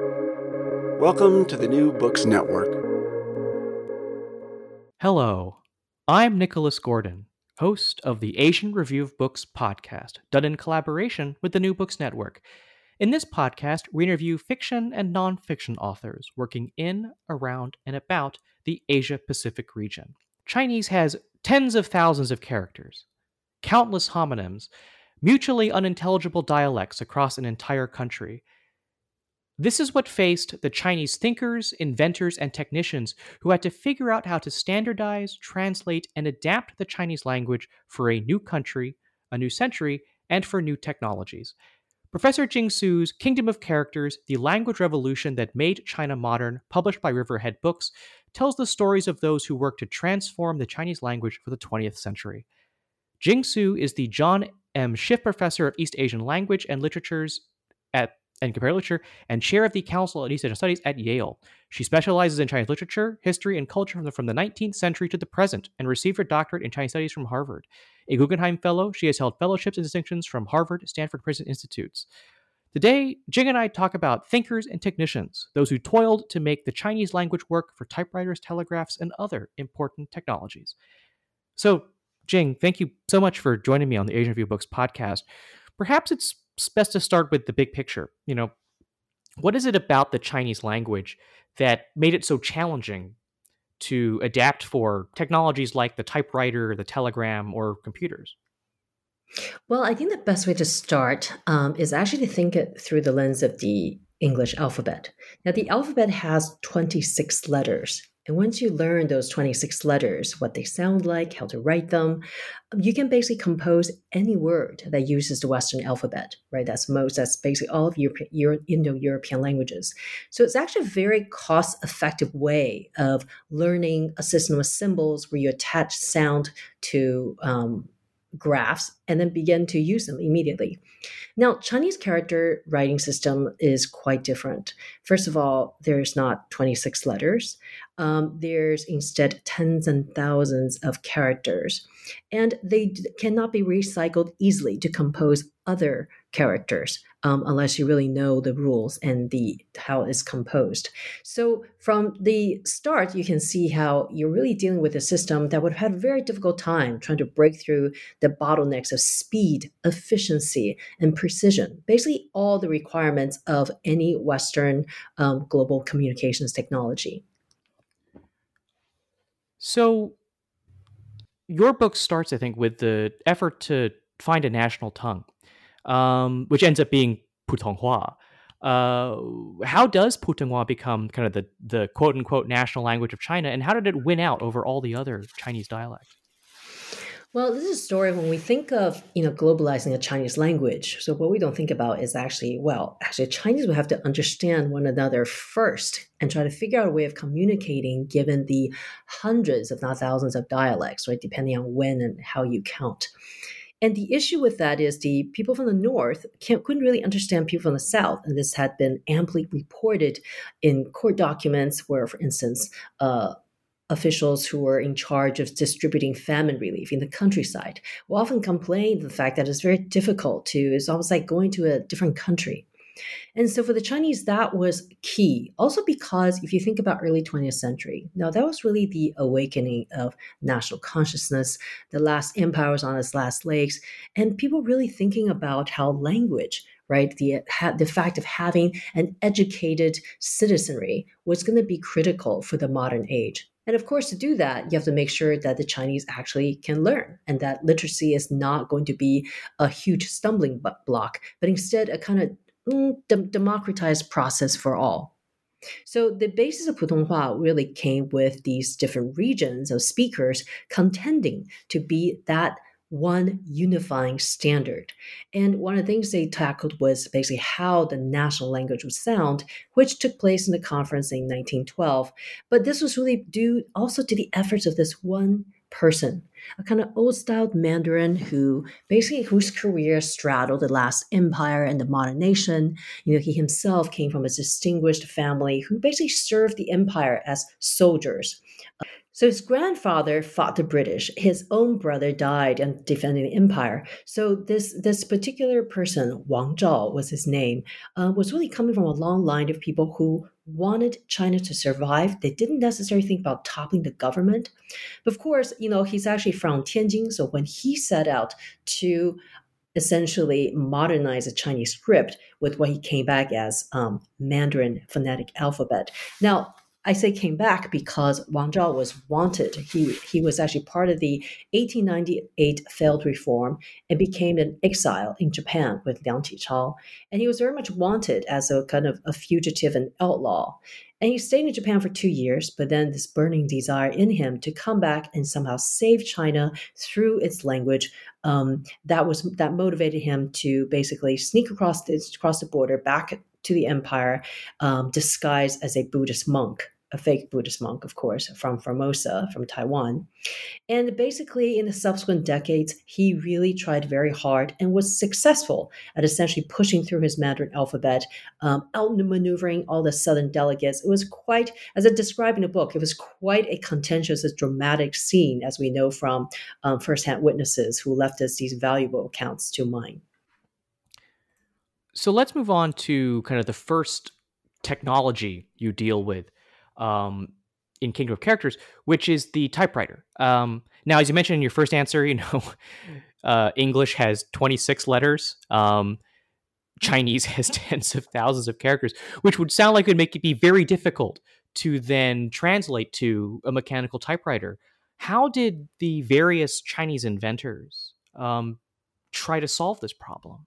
Welcome to the New Books Network. Hello, I'm Nicholas Gordon, host of the Asian Review of Books podcast, done in collaboration with the New Books Network. In this podcast, we interview fiction and nonfiction authors working in, around, and about the Asia Pacific region. Chinese has tens of thousands of characters, countless homonyms, mutually unintelligible dialects across an entire country. This is what faced the Chinese thinkers, inventors, and technicians who had to figure out how to standardize, translate, and adapt the Chinese language for a new country, a new century, and for new technologies. Professor Jing Tsu's Kingdom of Characters The Language Revolution That Made China Modern, published by Riverhead Books, tells the stories of those who worked to transform the Chinese language for the 20th century. Jing Tsu is the John M. Schiff Professor of East Asian Language and Literatures at and Comparative Literature and Chair of the Council on East Asian Studies at Yale. She specializes in Chinese literature, history, and culture from the, from the 19th century to the present and received her doctorate in Chinese Studies from Harvard. A Guggenheim Fellow, she has held fellowships and distinctions from Harvard, Stanford, Princeton Institutes. Today, Jing and I talk about thinkers and technicians, those who toiled to make the Chinese language work for typewriters, telegraphs, and other important technologies. So, Jing, thank you so much for joining me on the Asian Review Books podcast. Perhaps it's best to start with the big picture. You know, what is it about the Chinese language that made it so challenging to adapt for technologies like the typewriter, the telegram, or computers? Well, I think the best way to start um, is actually to think it through the lens of the English alphabet. Now, the alphabet has 26 letters. And once you learn those 26 letters, what they sound like, how to write them, you can basically compose any word that uses the Western alphabet, right? That's most, that's basically all of Europe, Euro, Indo-European languages. So it's actually a very cost-effective way of learning a system of symbols where you attach sound to um, graphs and then begin to use them immediately. Now, Chinese character writing system is quite different. First of all, there's not 26 letters. Um, there's instead tens and thousands of characters, and they d- cannot be recycled easily to compose other characters um, unless you really know the rules and the how it's composed. So from the start, you can see how you're really dealing with a system that would have had a very difficult time trying to break through the bottlenecks of speed, efficiency, and precision. Basically, all the requirements of any Western um, global communications technology. So, your book starts, I think, with the effort to find a national tongue um, which ends up being Putonghua. Uh, how does Putonghua become kind of the, the quote unquote national language of China, and how did it win out over all the other Chinese dialects? Well, this is a story when we think of you know globalizing a Chinese language. So what we don't think about is actually well, actually Chinese would have to understand one another first and try to figure out a way of communicating given the hundreds, if not thousands, of dialects, right? Depending on when and how you count. And the issue with that is the people from the north couldn't really understand people from the south. And this had been amply reported in court documents where, for instance, uh, officials who were in charge of distributing famine relief in the countryside will often complain the fact that it's very difficult to, it's almost like going to a different country. And so for the Chinese, that was key. Also, because if you think about early 20th century, now that was really the awakening of national consciousness. The last empire was on its last legs, and people really thinking about how language right? The, the fact of having an educated citizenry was going to be critical for the modern age. And of course, to do that, you have to make sure that the Chinese actually can learn and that literacy is not going to be a huge stumbling block, but instead a kind of mm, democratized process for all. So the basis of Putonghua really came with these different regions of speakers contending to be that one unifying standard. And one of the things they tackled was basically how the national language would sound, which took place in the conference in 1912. But this was really due also to the efforts of this one person, a kind of old style Mandarin who basically whose career straddled the last empire and the modern nation. You know, he himself came from a distinguished family who basically served the empire as soldiers. So his grandfather fought the British. His own brother died in defending the empire. So this this particular person, Wang Zhao was his name, uh, was really coming from a long line of people who wanted China to survive. They didn't necessarily think about toppling the government. But of course, you know, he's actually from Tianjin. So when he set out to essentially modernize the Chinese script with what he came back as um, Mandarin phonetic alphabet. Now, I say came back because Wang Zhao was wanted. He he was actually part of the 1898 failed reform and became an exile in Japan with Liang Qichao. And he was very much wanted as a kind of a fugitive and outlaw. And he stayed in Japan for two years, but then this burning desire in him to come back and somehow save China through its language um, that was that motivated him to basically sneak across the, across the border back to the empire, um, disguised as a Buddhist monk a fake Buddhist monk, of course, from Formosa, from Taiwan. And basically, in the subsequent decades, he really tried very hard and was successful at essentially pushing through his Mandarin alphabet, um, outmaneuvering all the Southern delegates. It was quite, as I described in the book, it was quite a contentious, a dramatic scene, as we know from um, firsthand witnesses who left us these valuable accounts to mine. So let's move on to kind of the first technology you deal with um, in Kingdom of Characters, which is the typewriter. Um, now, as you mentioned in your first answer, you know, uh, English has 26 letters. Um, Chinese has tens of thousands of characters, which would sound like it would make it be very difficult to then translate to a mechanical typewriter. How did the various Chinese inventors um, try to solve this problem?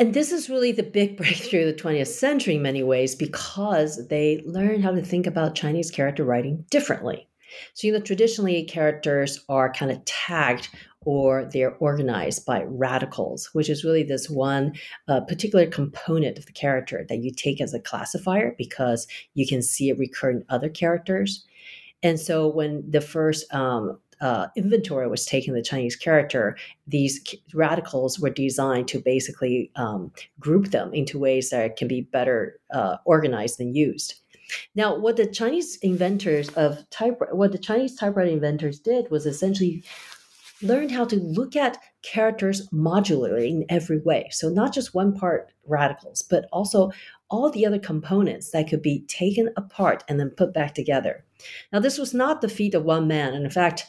And this is really the big breakthrough of the 20th century in many ways because they learned how to think about Chinese character writing differently. So, you know, traditionally characters are kind of tagged or they're organized by radicals, which is really this one uh, particular component of the character that you take as a classifier because you can see it recur in other characters. And so when the first um, uh, inventory was taken the Chinese character, these radicals were designed to basically um, group them into ways that can be better uh, organized and used. Now, what the Chinese inventors of type, what the Chinese typewriter inventors did was essentially learned how to look at characters modularly in every way. So not just one part radicals, but also all the other components that could be taken apart and then put back together. Now, this was not the feat of one man. And in fact,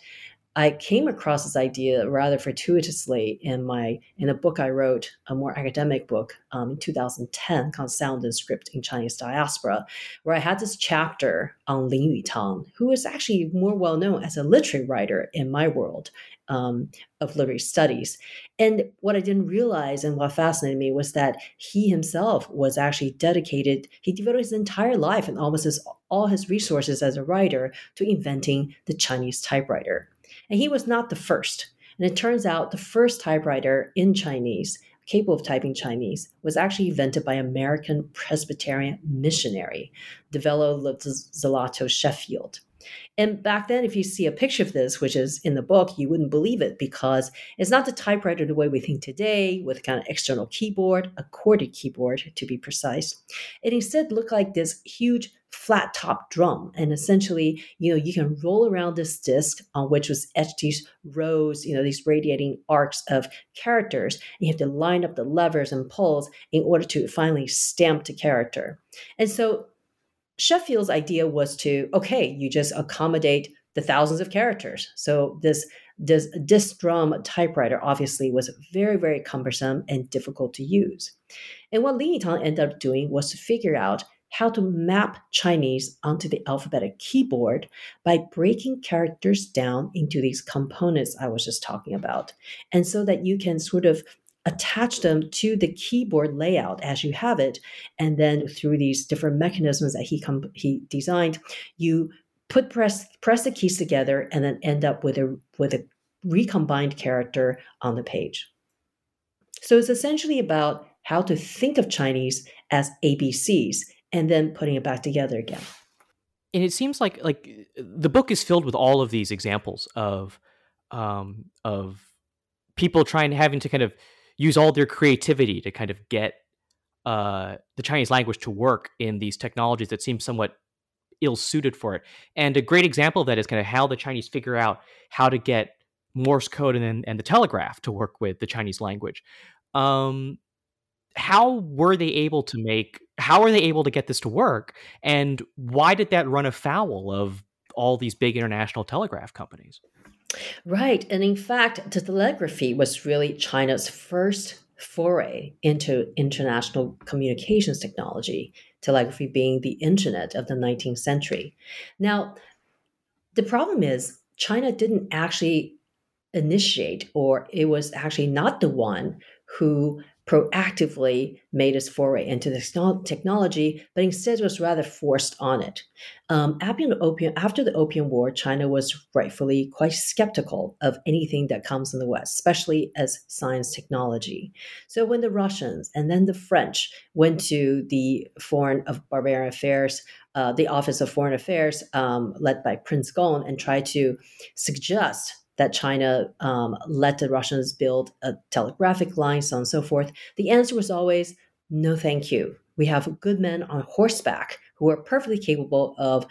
I came across this idea rather fortuitously in my in a book I wrote, a more academic book um, in 2010 called "Sound and Script in Chinese Diaspora," where I had this chapter on Lin Yutang, who is actually more well known as a literary writer in my world um, of literary studies. And what I didn't realize and what fascinated me was that he himself was actually dedicated. He devoted his entire life and almost his, all his resources as a writer to inventing the Chinese typewriter. And he was not the first. And it turns out the first typewriter in Chinese, capable of typing Chinese, was actually invented by American Presbyterian missionary, Devello Zelotes Sheffield. And back then, if you see a picture of this, which is in the book, you wouldn't believe it because it's not the typewriter the way we think today, with kind of external keyboard, a corded keyboard to be precise. It instead looked like this huge flat top drum. And essentially you know you can roll around this disc on which was etched these rows you know these radiating arcs of characters. And you have to line up the levers and pulls in order to finally stamp the character. And so sheffield's idea was to okay you just accommodate the thousands of characters so this this disc drum typewriter obviously was very very cumbersome and difficult to use and what Lin Yutang ended up doing was to figure out how to map Chinese onto the alphabetic keyboard by breaking characters down into these components I was just talking about. And so that you can sort of attach them to the keyboard layout as you have it. And then through these different mechanisms that he, com- he designed, you put press press the keys together and then end up with a with a recombined character on the page. So it's essentially about how to think of Chinese as ABCs and then putting it back together again. And it seems like like the book is filled with all of these examples of um, of people trying having to kind of use all their creativity to kind of get uh, the Chinese language to work in these technologies that seem somewhat ill suited for it. And a great example of that is kind of how the Chinese figure out how to get Morse code and, and the telegraph to work with the Chinese language. Um, how were they able to make how are they able to get this to work and why did that run afoul of all these big international telegraph companies right and in fact the telegraphy was really china's first foray into international communications technology telegraphy being the internet of the 19th century. Now the problem is china didn't actually initiate or it was actually not the one who proactively made its foray into this technology, but instead was rather forced on it. Um, after, the opium, after the Opium War, China was rightfully quite skeptical of anything that comes in the West, especially as science technology. So when the Russians and then the French went to the Foreign of Barbarian Affairs, uh, the Office of Foreign Affairs, um, led by Prince Gong, and tried to suggest that China um, let the Russians build a telegraphic line, so on and so forth, the answer was always no, thank you. We have good men on horseback who are perfectly capable of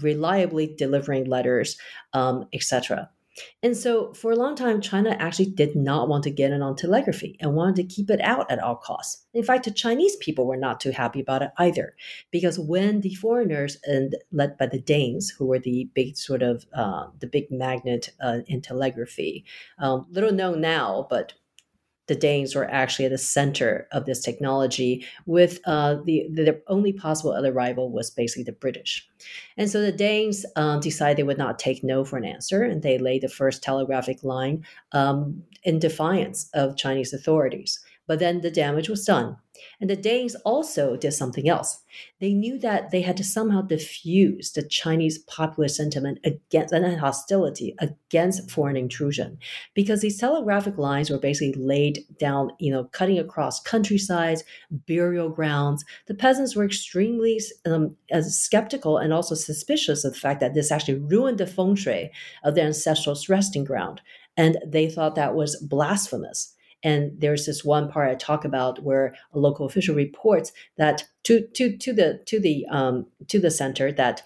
reliably delivering letters, um, etc. And so for a long time, China actually did not want to get in on telegraphy and wanted to keep it out at all costs. In fact, the Chinese people were not too happy about it either, because when the foreigners and led by the Danes, who were the big sort of uh, the big magnet uh, in telegraphy, um, little known now, but the Danes were actually at the center of this technology, with uh, the, the only possible other rival was basically the British. And so the Danes um, decided they would not take no for an answer, and they laid the first telegraphic line um, in defiance of Chinese authorities. But then the damage was done. And the Danes also did something else. They knew that they had to somehow diffuse the Chinese popular sentiment against and hostility against foreign intrusion, because these telegraphic lines were basically laid down, you know, cutting across countrysides, burial grounds. The peasants were extremely um, skeptical and also suspicious of the fact that this actually ruined the feng shui of their ancestral resting ground, and they thought that was blasphemous. And there's this one part I talk about where a local official reports that to to to the to the um, to the center that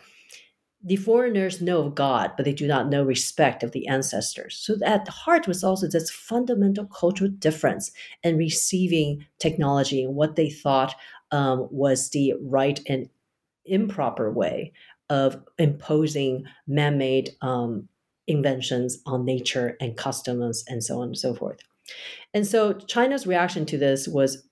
the foreigners know of God, but they do not know respect of the ancestors. So at the heart was also this fundamental cultural difference in receiving technology and what they thought um, was the right and improper way of imposing man-made um, inventions on nature and customs and so on and so forth. And so China's reaction to this was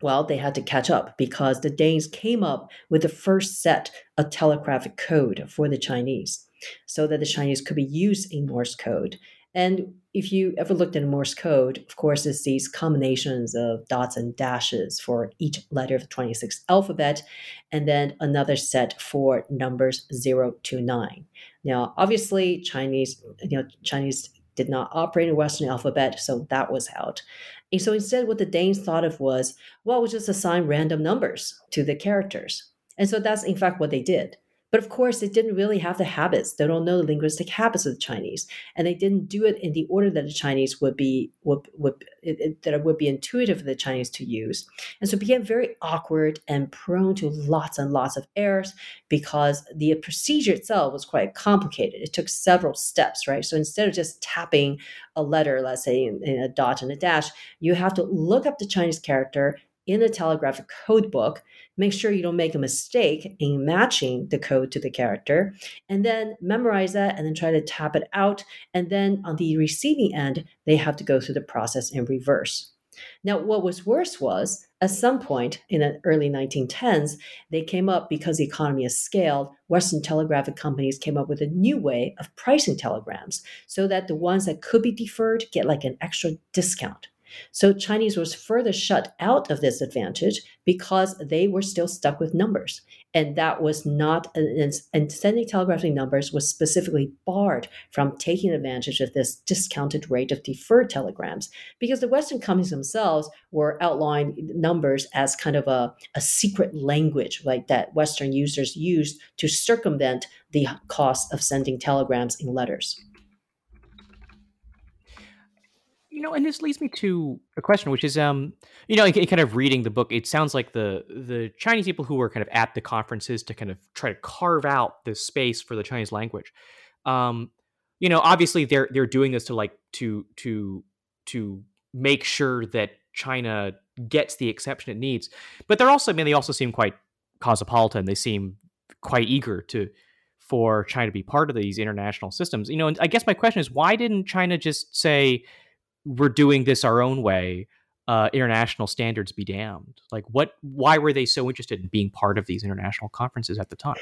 well, they had to catch up because the Danes came up with the first set of telegraphic code for the Chinese so that the Chinese could be used in Morse code. And if you ever looked at Morse code, of course, it's these combinations of dots and dashes for each letter of the 26th alphabet, and then another set for numbers 0 to 9. Now, obviously, Chinese, you know, Chinese did not operate in Western alphabet, so that was out. And so instead, what the Danes thought of was, well, we'll just assign random numbers to the characters. And so that's in fact what they did. But of course, they didn't really have the habits. They don't know the linguistic habits of the Chinese, and they didn't do it in the order that the Chinese would be would, would it, that it would be intuitive for the Chinese to use. And so it became very awkward and prone to lots and lots of errors because the procedure itself was quite complicated. It took several steps, right? So instead of just tapping a letter, let's say in, in a dot and a dash, you have to look up the Chinese character in the telegraphic code book make sure you don't make a mistake in matching the code to the character, and then memorize that and then try to tap it out. And then on the receiving end, they have to go through the process in reverse. Now, what was worse was at some point in the early 1910s, they came up because the economy has scaled. Western telegraphic companies came up with a new way of pricing telegrams so that the ones that could be deferred get like an extra discount. So Chinese was further shut out of this advantage because they were still stuck with numbers. And that was not, and sending telegraphing numbers was specifically barred from taking advantage of this discounted rate of deferred telegrams because the Western companies themselves were outlawing numbers as kind of a, a secret language like that Western users used to circumvent the cost of sending telegrams in letters you know, and this leads me to a question, which is, um, you know, kind of reading the book, it sounds like the the Chinese people who were kind of at the conferences to kind of try to carve out this space for the Chinese language. Um, you know, obviously they're they're doing this to like to to to make sure that China gets the exception it needs, but they're also, I mean, they also seem quite cosmopolitan. They seem quite eager to for China to be part of these international systems. You know, and I guess my question is, why didn't China just say? We're doing this our own way uh, international standards be damned. Like what why were they so interested in being part of these international conferences at the time?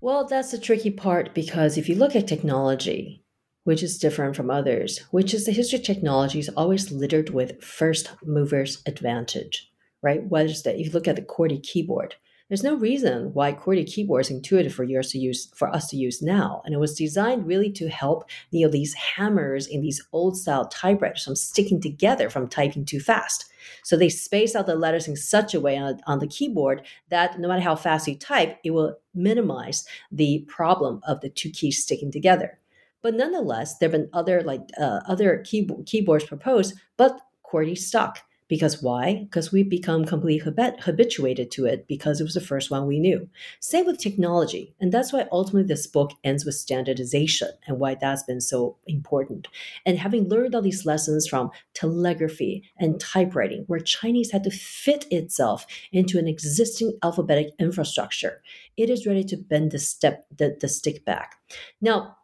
Well that's the tricky part because if you look at technology which is different from others which is the history of technology is always littered with first movers advantage right? Whether it's that? If you look at the QWERTY keyboard there's no reason why QWERTY keyboard is intuitive for yours to use for us to use now. And it was designed really to help you these hammers in these old style typewriters from sticking together from typing too fast. So they space out the letters in such a way on, on the keyboard that no matter how fast you type, it will minimize the problem of the two keys sticking together. But nonetheless, there have been other like uh, other keyboard, keyboards proposed, but QWERTY stuck. Because why? Because we become completely habituated to it because it was the first one we knew. Same with technology. And that's why ultimately this book ends with standardization and why that's been so important. And having learned all these lessons from telegraphy and typewriting, where Chinese had to fit itself into an existing alphabetic infrastructure, it is ready to bend the step the, the stick back. Now,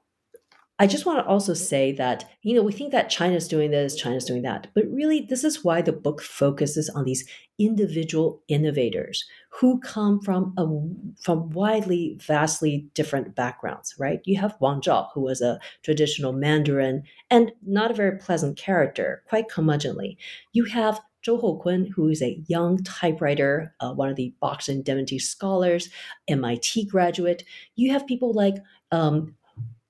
I just want to also say that, you know, we think that China's doing this, China's doing that, but really, this is why the book focuses on these individual innovators who come from a from widely, vastly different backgrounds, right? You have Wang Zhao, who was a traditional Mandarin and not a very pleasant character, quite curmudgeonly. You have Zhou Houkun, who is a young typewriter, uh, one of the Boxer Indemnity scholars, MIT graduate. You have people like um,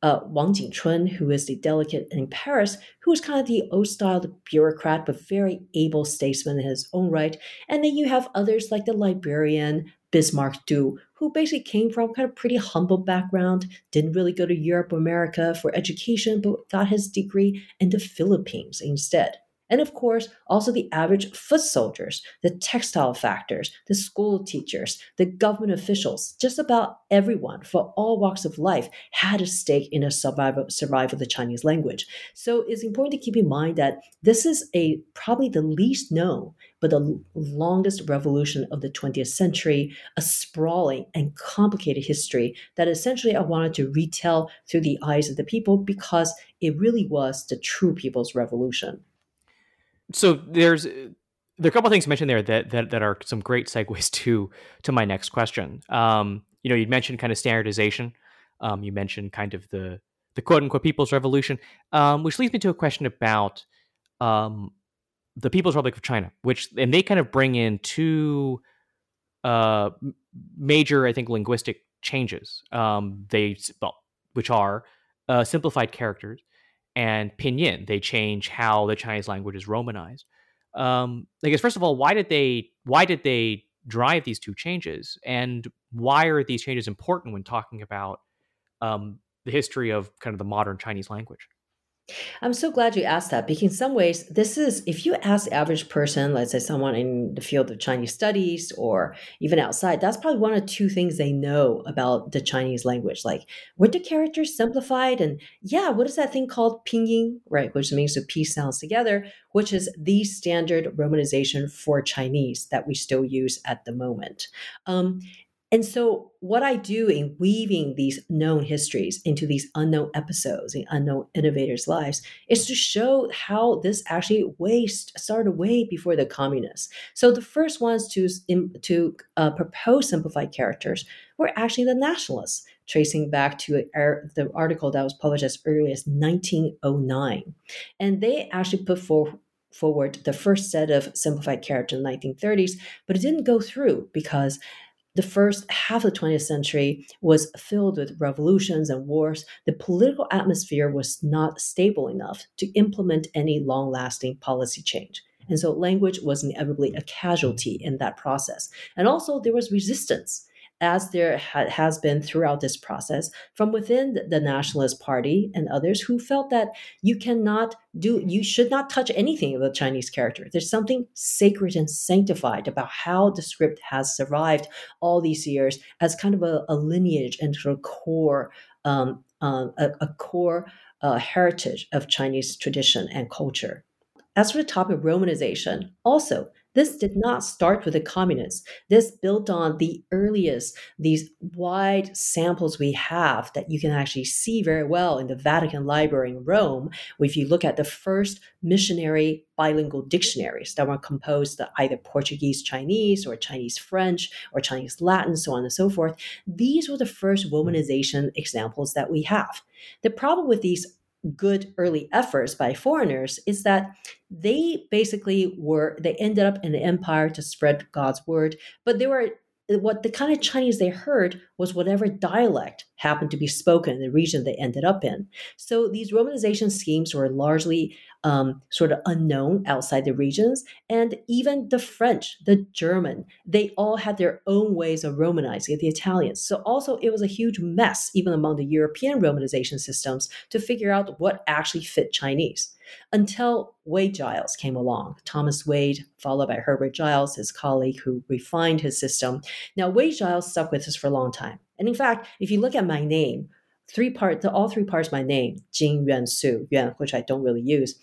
uh, Wang Jingchun, who is the delegate in Paris, who is kind of the old style bureaucrat, but very able statesman in his own right. And then you have others like the librarian Bismarck Du, who basically came from kind of pretty humble background, didn't really go to Europe or America for education, but got his degree in the Philippines instead. And of course, also the average foot soldiers, the textile factors, the school teachers, the government officials, just about everyone for all walks of life had a stake in the survival, survival of the Chinese language. So it's important to keep in mind that this is a probably the least known, but the longest revolution of the 20th century, a sprawling and complicated history that essentially I wanted to retell through the eyes of the people because it really was the true people's revolution so there's there are a couple of things mentioned there that, that that are some great segues to to my next question. Um, you know, you mentioned kind of standardization. Um, you mentioned kind of the the quote unquote People's Revolution, um, which leads me to a question about um, the People's Republic of China, which and they kind of bring in two uh, major, I think, linguistic changes. Um, they well, which are uh, simplified characters and pinyin. They change how the Chinese language is romanized. Um, I guess first of all, why did they why did they drive these two changes, and why are these changes important when talking about um, the history of kind of the modern Chinese language? I'm so glad you asked that because in some ways, this is if you ask the average person, let's say someone in the field of Chinese studies or even outside, that's probably one of two things they know about the Chinese language. Like, were the characters simplified? And yeah, what is that thing called pinyin, right? Which means the P sounds together, which is the standard romanization for Chinese that we still use at the moment. Um, and so, what I do in weaving these known histories into these unknown episodes in unknown innovators' lives is to show how this actually way started way before the communists. So, the first ones to to uh, propose simplified characters were actually the nationalists, tracing back to the article that was published as early as 1909, and they actually put forward the first set of simplified characters in the 1930s, but it didn't go through because the first half of the 20th century was filled with revolutions and wars. The political atmosphere was not stable enough to implement any long lasting policy change. And so language was inevitably a casualty in that process. And also, there was resistance. As there ha- has been throughout this process, from within the Nationalist Party and others who felt that you cannot do, you should not touch anything of the Chinese character. There's something sacred and sanctified about how the script has survived all these years as kind of a, a lineage and sort of core, um, um, a, a, core uh, heritage of Chinese tradition and culture. As for the topic of Romanization, also this did not start with the communists. This built on the earliest, these wide samples we have that you can actually see very well in the Vatican Library in Rome. If you look at the first missionary bilingual dictionaries that were composed either Portuguese Chinese or Chinese French or Chinese Latin, so on and so forth, these were the first Romanization examples that we have. The problem with these good early efforts by foreigners is that they basically were they ended up in the empire to spread god's word but they were what the kind of Chinese they heard was whatever dialect happened to be spoken in the region they ended up in. So these Romanization schemes were largely um, sort of unknown outside the regions. And even the French, the German, they all had their own ways of Romanizing the Italians. So also it was a huge mess, even among the European Romanization systems, to figure out what actually fit Chinese until Wade Giles came along. Thomas Wade, followed by Herbert Giles, his colleague who refined his system. Now, Wade Giles stuck with us for a long time. And in fact, if you look at my name, three parts, all three parts of my name, Jing Yuen Tsu, Yuen, which I don't really use,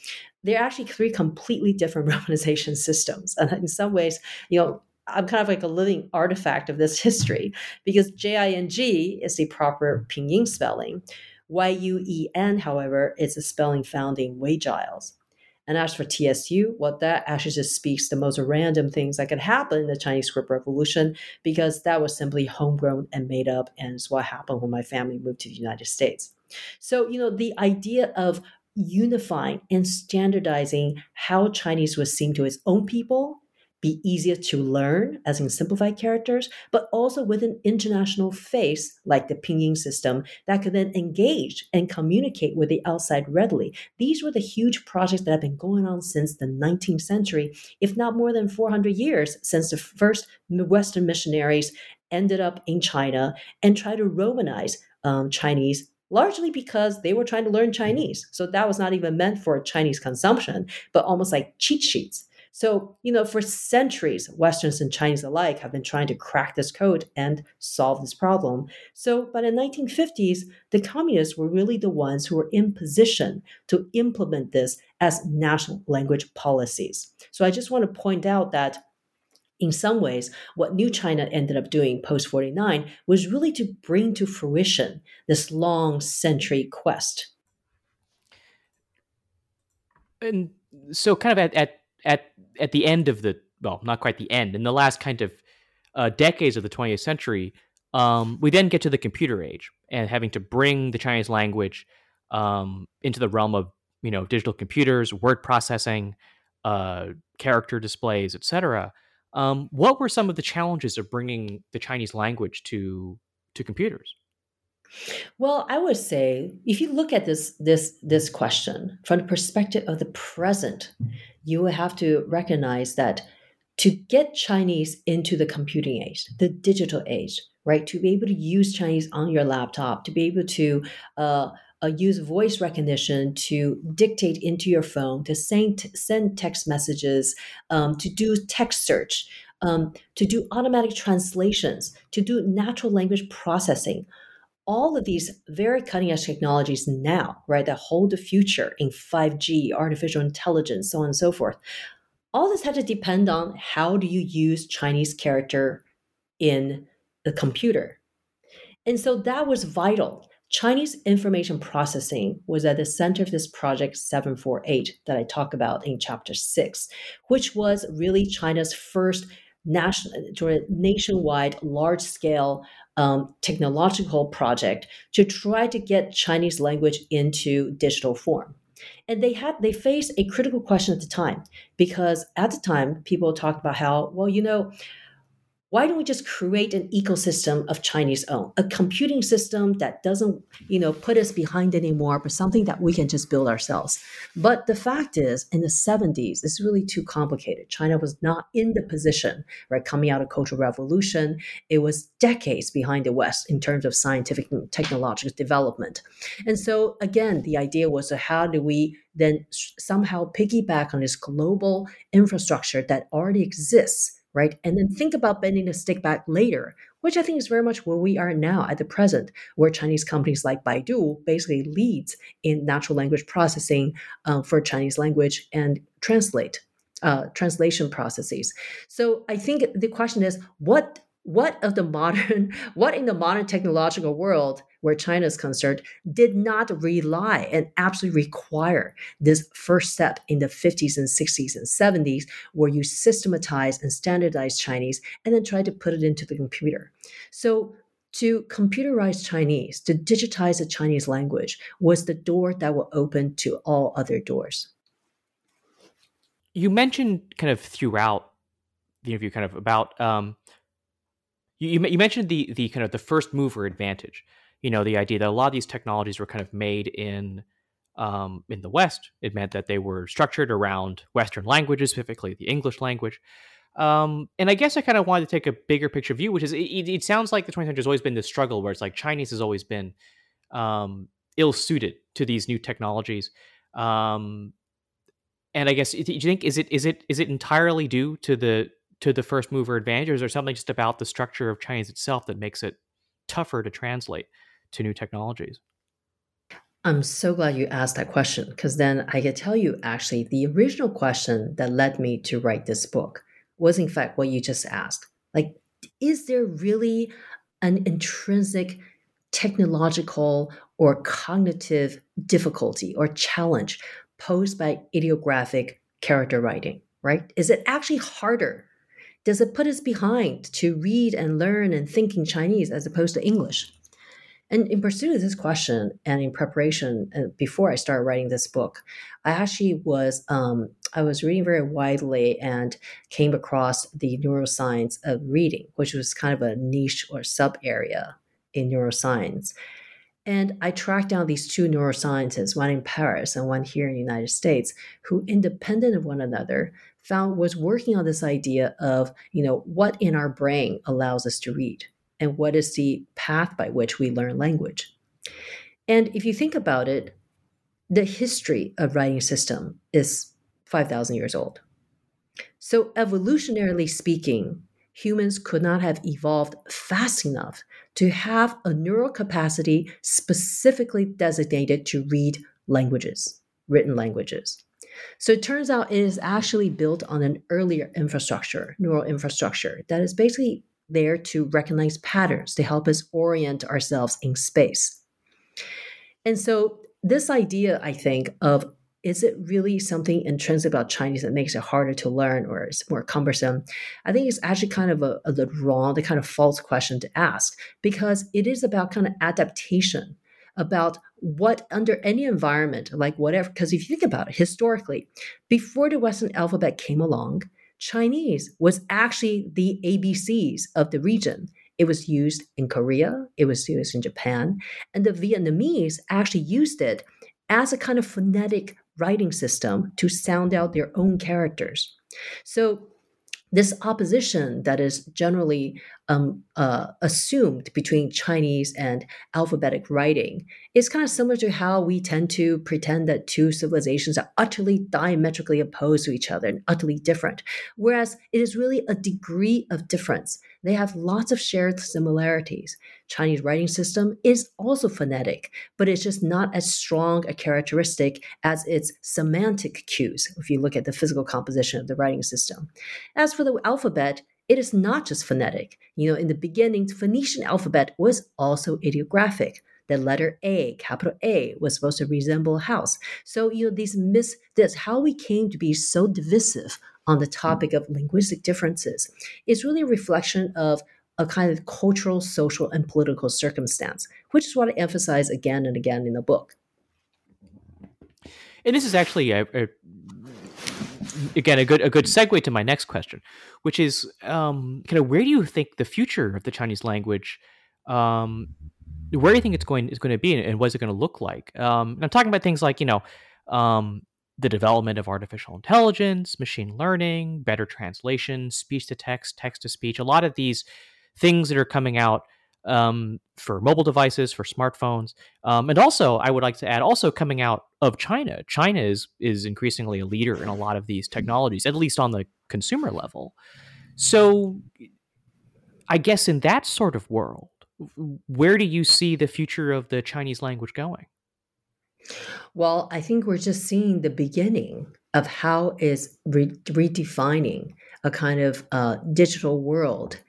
they're actually three completely different romanization systems. And in some ways, you know, I'm kind of like a living artifact of this history because J I N G is the proper pinyin spelling. Y-U-E-N, however, is a spelling found in Wade Giles. And as for TSU, well, that actually just speaks the most random things that could happen in the Chinese script revolution because that was simply homegrown and made up, and it's what happened when my family moved to the United States. So, you know, the idea of unifying and standardizing how Chinese was seen to its own people be easier to learn, as in simplified characters, but also with an international face like the pinyin system that could then engage and communicate with the outside readily. These were the huge projects that have been going on since the 19th century, if not more than 400 years since the first Western missionaries ended up in China and tried to Romanize um, Chinese largely because they were trying to learn Chinese. So that was not even meant for Chinese consumption, but almost like cheat sheets so, you know, for centuries, Westerns and Chinese alike have been trying to crack this code and solve this problem. So, by the 1950s, the communists were really the ones who were in position to implement this as national language policies. So, I just want to point out that in some ways, what New China ended up doing post 49 was really to bring to fruition this long century quest. And so, kind of at, at at at the end of the well, not quite the end, in the last kind of uh, decades of the 20th century, um, we then get to the computer age and having to bring the Chinese language um, into the realm of you know digital computers, word processing, uh, character displays, etc. Um, what were some of the challenges of bringing the Chinese language to to computers? Well, I would say if you look at this this this question from the perspective of the present, you will have to recognize that to get Chinese into the computing age, the digital age, right? To be able to use Chinese on your laptop, to be able to uh, uh, use voice recognition to dictate into your phone, to send, send text messages, um, to do text search, um, to do automatic translations, to do natural language processing all of these very cutting edge technologies now, right, that hold the future in 5G, artificial intelligence, so on and so forth, all this had to depend on how do you use Chinese character in the computer. And so that was vital. Chinese information processing was at the center of this project 748 that I talk about in chapter six, which was really China's first national, nationwide, large scale um, technological project to try to get Chinese language into digital form. And they had they faced a critical question at the time because at the time people talked about how well you know why don't we just create an ecosystem of Chinese own, a computing system that doesn't, you know, put us behind anymore, but something that we can just build ourselves. But the fact is, in the 70s, it's really too complicated. China was not in the position, right, coming out of Cultural Revolution. It was decades behind the West in terms of scientific and technological development. And so again, the idea was how do we then somehow piggyback on this global infrastructure that already exists right? And then think about bending the stick back later, which I think is very much where we are now at the present, where Chinese companies like Baidu basically leads in natural language processing uh, for Chinese language and translate uh, translation processes. So I think the question is, what what of the modern what in the modern technological world where China is concerned, did not rely and absolutely require this first step in the 50s and 60s and 70s, where you systematize and standardize Chinese and then try to put it into the computer. So to computerize Chinese, to digitize the Chinese language, was the door that will open to all other doors. You mentioned kind of throughout the interview, kind of about um, you, you mentioned the the kind of the first mover advantage you know the idea that a lot of these technologies were kind of made in um, in the West. It meant that they were structured around Western languages, specifically the English language. Um, and I guess I kind of wanted to take a bigger picture view, which is it, it, sounds like the 20th century has always been this struggle where it's like Chinese has always been um, ill suited to these new technologies. Um, and I guess do you think is it is it is it entirely due to the to the first mover advantage, or is there something just about the structure of Chinese itself that makes it tougher to translate? to new technologies? I'm so glad you asked that question because then I can tell you actually the original question that led me to write this book was, in fact, what you just asked. Like, is there really an intrinsic technological or cognitive difficulty or challenge posed by ideographic character writing, right? Is it actually harder? Does it put us behind to read and learn and think in Chinese as opposed to English? And in pursuit of this question, and in preparation uh, before I started writing this book, I actually was um, I was reading very widely and came across the neuroscience of reading, which was kind of a niche or sub area in neuroscience. And I tracked down these two neuroscientists, one in Paris and one here in the United States, who, independent of one another, found was working on this idea of, you know, what in our brain allows us to read and what is the path by which we learn language. And if you think about it, the history of writing system is 5,000 years old. So, evolutionarily speaking, humans could not have evolved fast enough to have a neural capacity specifically designated to read languages, written languages. So it turns out it is actually built on an earlier infrastructure, neural infrastructure, that is basically there to recognize patterns to help us orient ourselves in space. And so, this idea, I think, of is it really something intrinsic about Chinese that makes it harder to learn or it's more cumbersome? I think it's actually kind of a, a wrong, the kind of false question to ask because it is about kind of adaptation, about what under any environment, like whatever. Because if you think about it historically, before the Western alphabet came along, Chinese was actually the ABCs of the region. It was used in Korea, it was used in Japan, and the Vietnamese actually used it as a kind of phonetic writing system to sound out their own characters. So this opposition that is generally um, uh, assumed between Chinese and alphabetic writing is kind of similar to how we tend to pretend that two civilizations are utterly diametrically opposed to each other and utterly different, whereas it is really a degree of difference. They have lots of shared similarities. Chinese writing system is also phonetic, but it's just not as strong a characteristic as its semantic cues if you look at the physical composition of the writing system. As for the alphabet, it is not just phonetic. You know, in the beginning, the Phoenician alphabet was also ideographic. The letter A, capital A, was supposed to resemble house. So, you know, these mis this how we came to be so divisive on the topic of linguistic differences is really a reflection of a kind of cultural, social, and political circumstance, which is what I emphasize again and again in the book. And this is actually a, a again a good a good segue to my next question, which is um, kind of where do you think the future of the Chinese language, um, where do you think it's going is going to be, and what is it going to look like? Um, I'm talking about things like you know um, the development of artificial intelligence, machine learning, better translation, speech to text, text to speech. A lot of these things that are coming out um, for mobile devices, for smartphones, um, and also I would like to add also coming out of China. China is is increasingly a leader in a lot of these technologies, at least on the consumer level. So, I guess in that sort of world, where do you see the future of the Chinese language going? Well, I think we're just seeing the beginning of how is re- redefining a kind of uh, digital world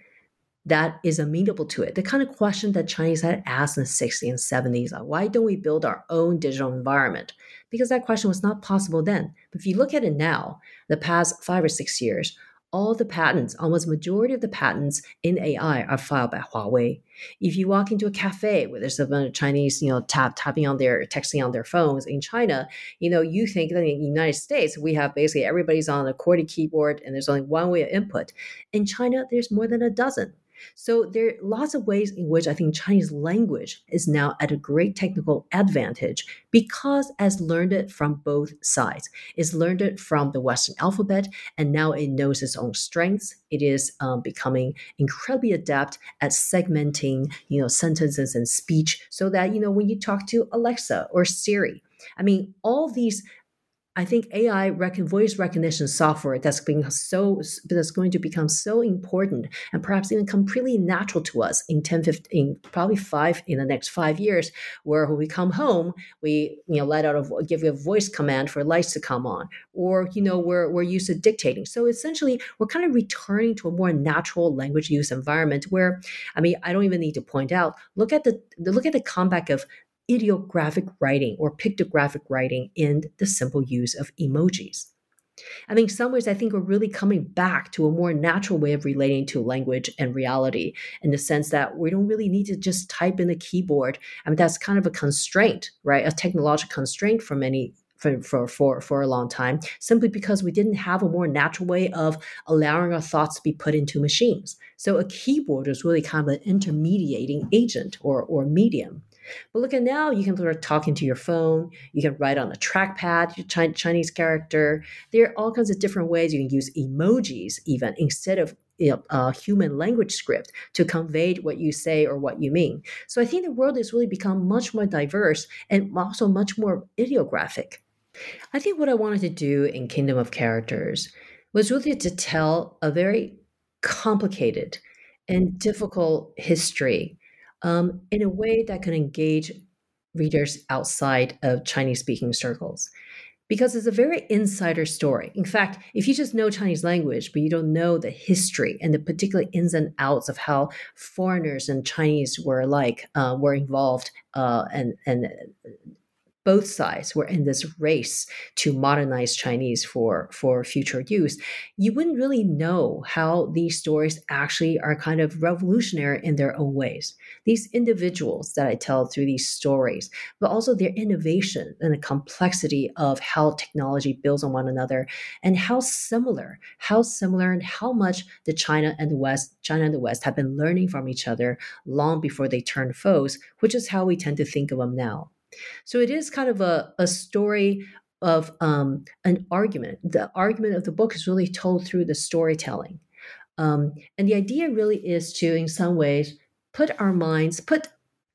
that is amenable to it. The kind of question that Chinese had asked in the 60s and 70s, like, why don't we build our own digital environment? Because that question was not possible then. But if you look at it now, the past five or six years, all the patents, almost majority of the patents in AI are filed by Huawei. If you walk into a cafe where there's a bunch of Chinese, you know, tap tapping on their texting on their phones in China, you know, you think that in the United States we have basically everybody's on a QWERTY keyboard and there's only one way of input. In China, there's more than a dozen. So there are lots of ways in which I think Chinese language is now at a great technical advantage because as learned it from both sides. It's learned it from the Western alphabet and now it knows its own strengths. It is um, becoming incredibly adept at segmenting, you know, sentences and speech so that, you know, when you talk to Alexa or Siri, I mean, all these I think AI voice recognition software that's being so that's going to become so important and perhaps even completely natural to us in 10, 15, probably five in the next five years, where when we come home, we you know let out a give you a voice command for lights to come on, or you know we're we're used to dictating. So essentially, we're kind of returning to a more natural language use environment where, I mean, I don't even need to point out. Look at the look at the comeback of ideographic writing or pictographic writing in the simple use of emojis. I mean, in some ways, I think we're really coming back to a more natural way of relating to language and reality in the sense that we don't really need to just type in the keyboard. I mean, that's kind of a constraint, right? A technological constraint for many. For, for, for, for a long time, simply because we didn't have a more natural way of allowing our thoughts to be put into machines. So a keyboard is really kind of an intermediating agent or, or medium. But look at now, you can start talking to your phone. You can write on a trackpad, your Chinese character. There are all kinds of different ways you can use emojis, even instead of a human language script to convey what you say or what you mean. So I think the world has really become much more diverse and also much more ideographic. I think what I wanted to do in Kingdom of Characters was really to tell a very complicated and difficult history um, in a way that can engage readers outside of Chinese speaking circles. Because it's a very insider story. In fact, if you just know Chinese language, but you don't know the history and the particular ins and outs of how foreigners and Chinese were like, uh, were involved uh, and, and both sides were in this race to modernize Chinese for, for future use, you wouldn't really know how these stories actually are kind of revolutionary in their own ways. These individuals that I tell through these stories, but also their innovation and the complexity of how technology builds on one another and how similar, how similar and how much the China and the West, China and the West have been learning from each other long before they turned foes, which is how we tend to think of them now. So it is kind of a, a story of um, an argument. The argument of the book is really told through the storytelling. Um, and the idea really is to, in some ways, put our minds, put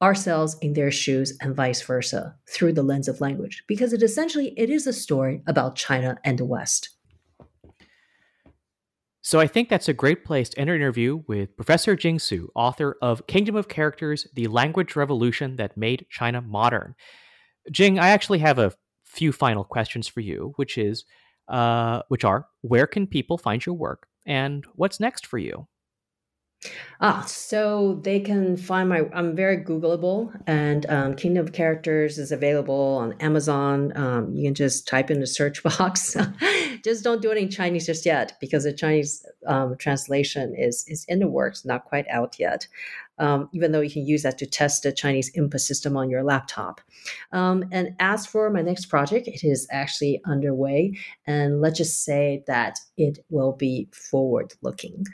ourselves in their shoes and vice versa through the lens of language because it essentially it is a story about china and the west so I think that's a great place to end our interview with Professor Jing Tsu, author of Kingdom of Characters: The Language Revolution That Made China Modern. Jing, I actually have a few final questions for you, which is, uh, which are, where can people find your work, and what's next for you? Ah, so they can find my. I'm very Googleable, and um, Kingdom of Characters is available on Amazon. Um, you can just type in the search box. just don't do it in Chinese just yet, because the Chinese um, translation is is in the works, not quite out yet. Um, even though you can use that to test the Chinese input system on your laptop. Um, and as for my next project, it is actually underway, and let's just say that it will be forward looking.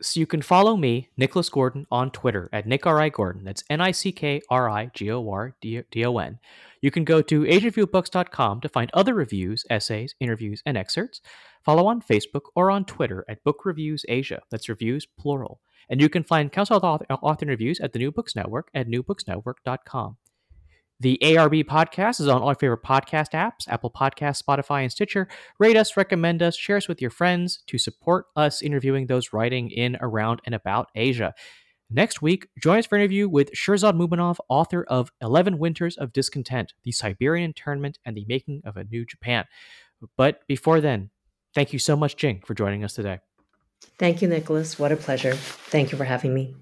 So you can follow me, Nicholas Gordon, on Twitter at NickRI Gordon. That's N I C K R I G O R D O N. You can go to AsianReviewBooks.com to find other reviews, essays, interviews, and excerpts. Follow on Facebook or on Twitter at Book Reviews Asia. That's reviews plural. And you can find Council author, author interviews at the New Books Network at newbooksnetwork.com. The ARB podcast is on all your favorite podcast apps Apple Podcasts, Spotify, and Stitcher. Rate us, recommend us, share us with your friends to support us interviewing those writing in, around, and about Asia. Next week, join us for an interview with Sherzod Muminov, author of 11 Winters of Discontent, The Siberian Internment, and the Making of a New Japan. But before then, thank you so much, Jing, for joining us today. Thank you, Nicholas. What a pleasure. Thank you for having me.